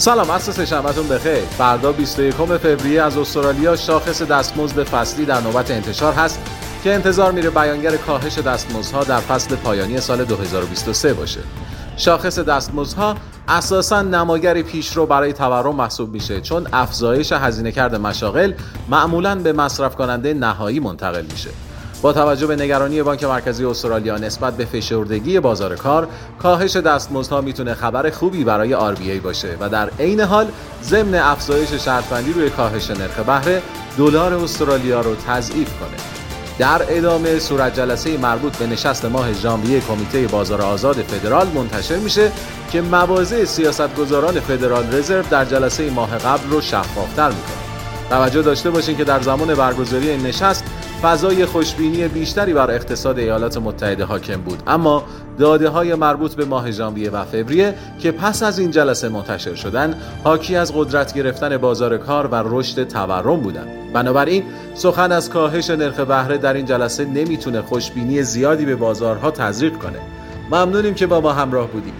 سلام عصر سهشنبهتون بخیر فردا 21 فوریه از استرالیا شاخص دستمزد فصلی در نوبت انتشار هست که انتظار میره بیانگر کاهش دستمزدها در فصل پایانی سال 2023 باشه. شاخص دستمزدها اساسا نماگر پیشرو برای تورم محسوب میشه چون افزایش هزینه کرد مشاغل معمولا به مصرف کننده نهایی منتقل میشه. با توجه به نگرانی بانک مرکزی استرالیا نسبت به فشردگی بازار کار کاهش دستمزدها می‌تونه خبر خوبی برای RBA باشه و در عین حال ضمن افزایش شرطبندی روی کاهش نرخ بهره دلار استرالیا رو تضعیف کنه. در ادامه صورت جلسه مربوط به نشست ماه ژانویه کمیته بازار آزاد فدرال منتشر میشه که مواضع سیاستگزاران فدرال رزرو در جلسه ماه قبل رو شفافتر می‌کنه. توجه داشته باشین که در زمان برگزاری این نشست فضای خوشبینی بیشتری بر اقتصاد ایالات متحده حاکم بود. اما داده های مربوط به ماه ژانویه و فوریه که پس از این جلسه منتشر شدن حاکی از قدرت گرفتن بازار کار و رشد تورم بودند. بنابراین سخن از کاهش نرخ بهره در این جلسه نمی‌تونه خوشبینی زیادی به بازارها تزریق کنه. ممنونیم که با ما همراه بودیم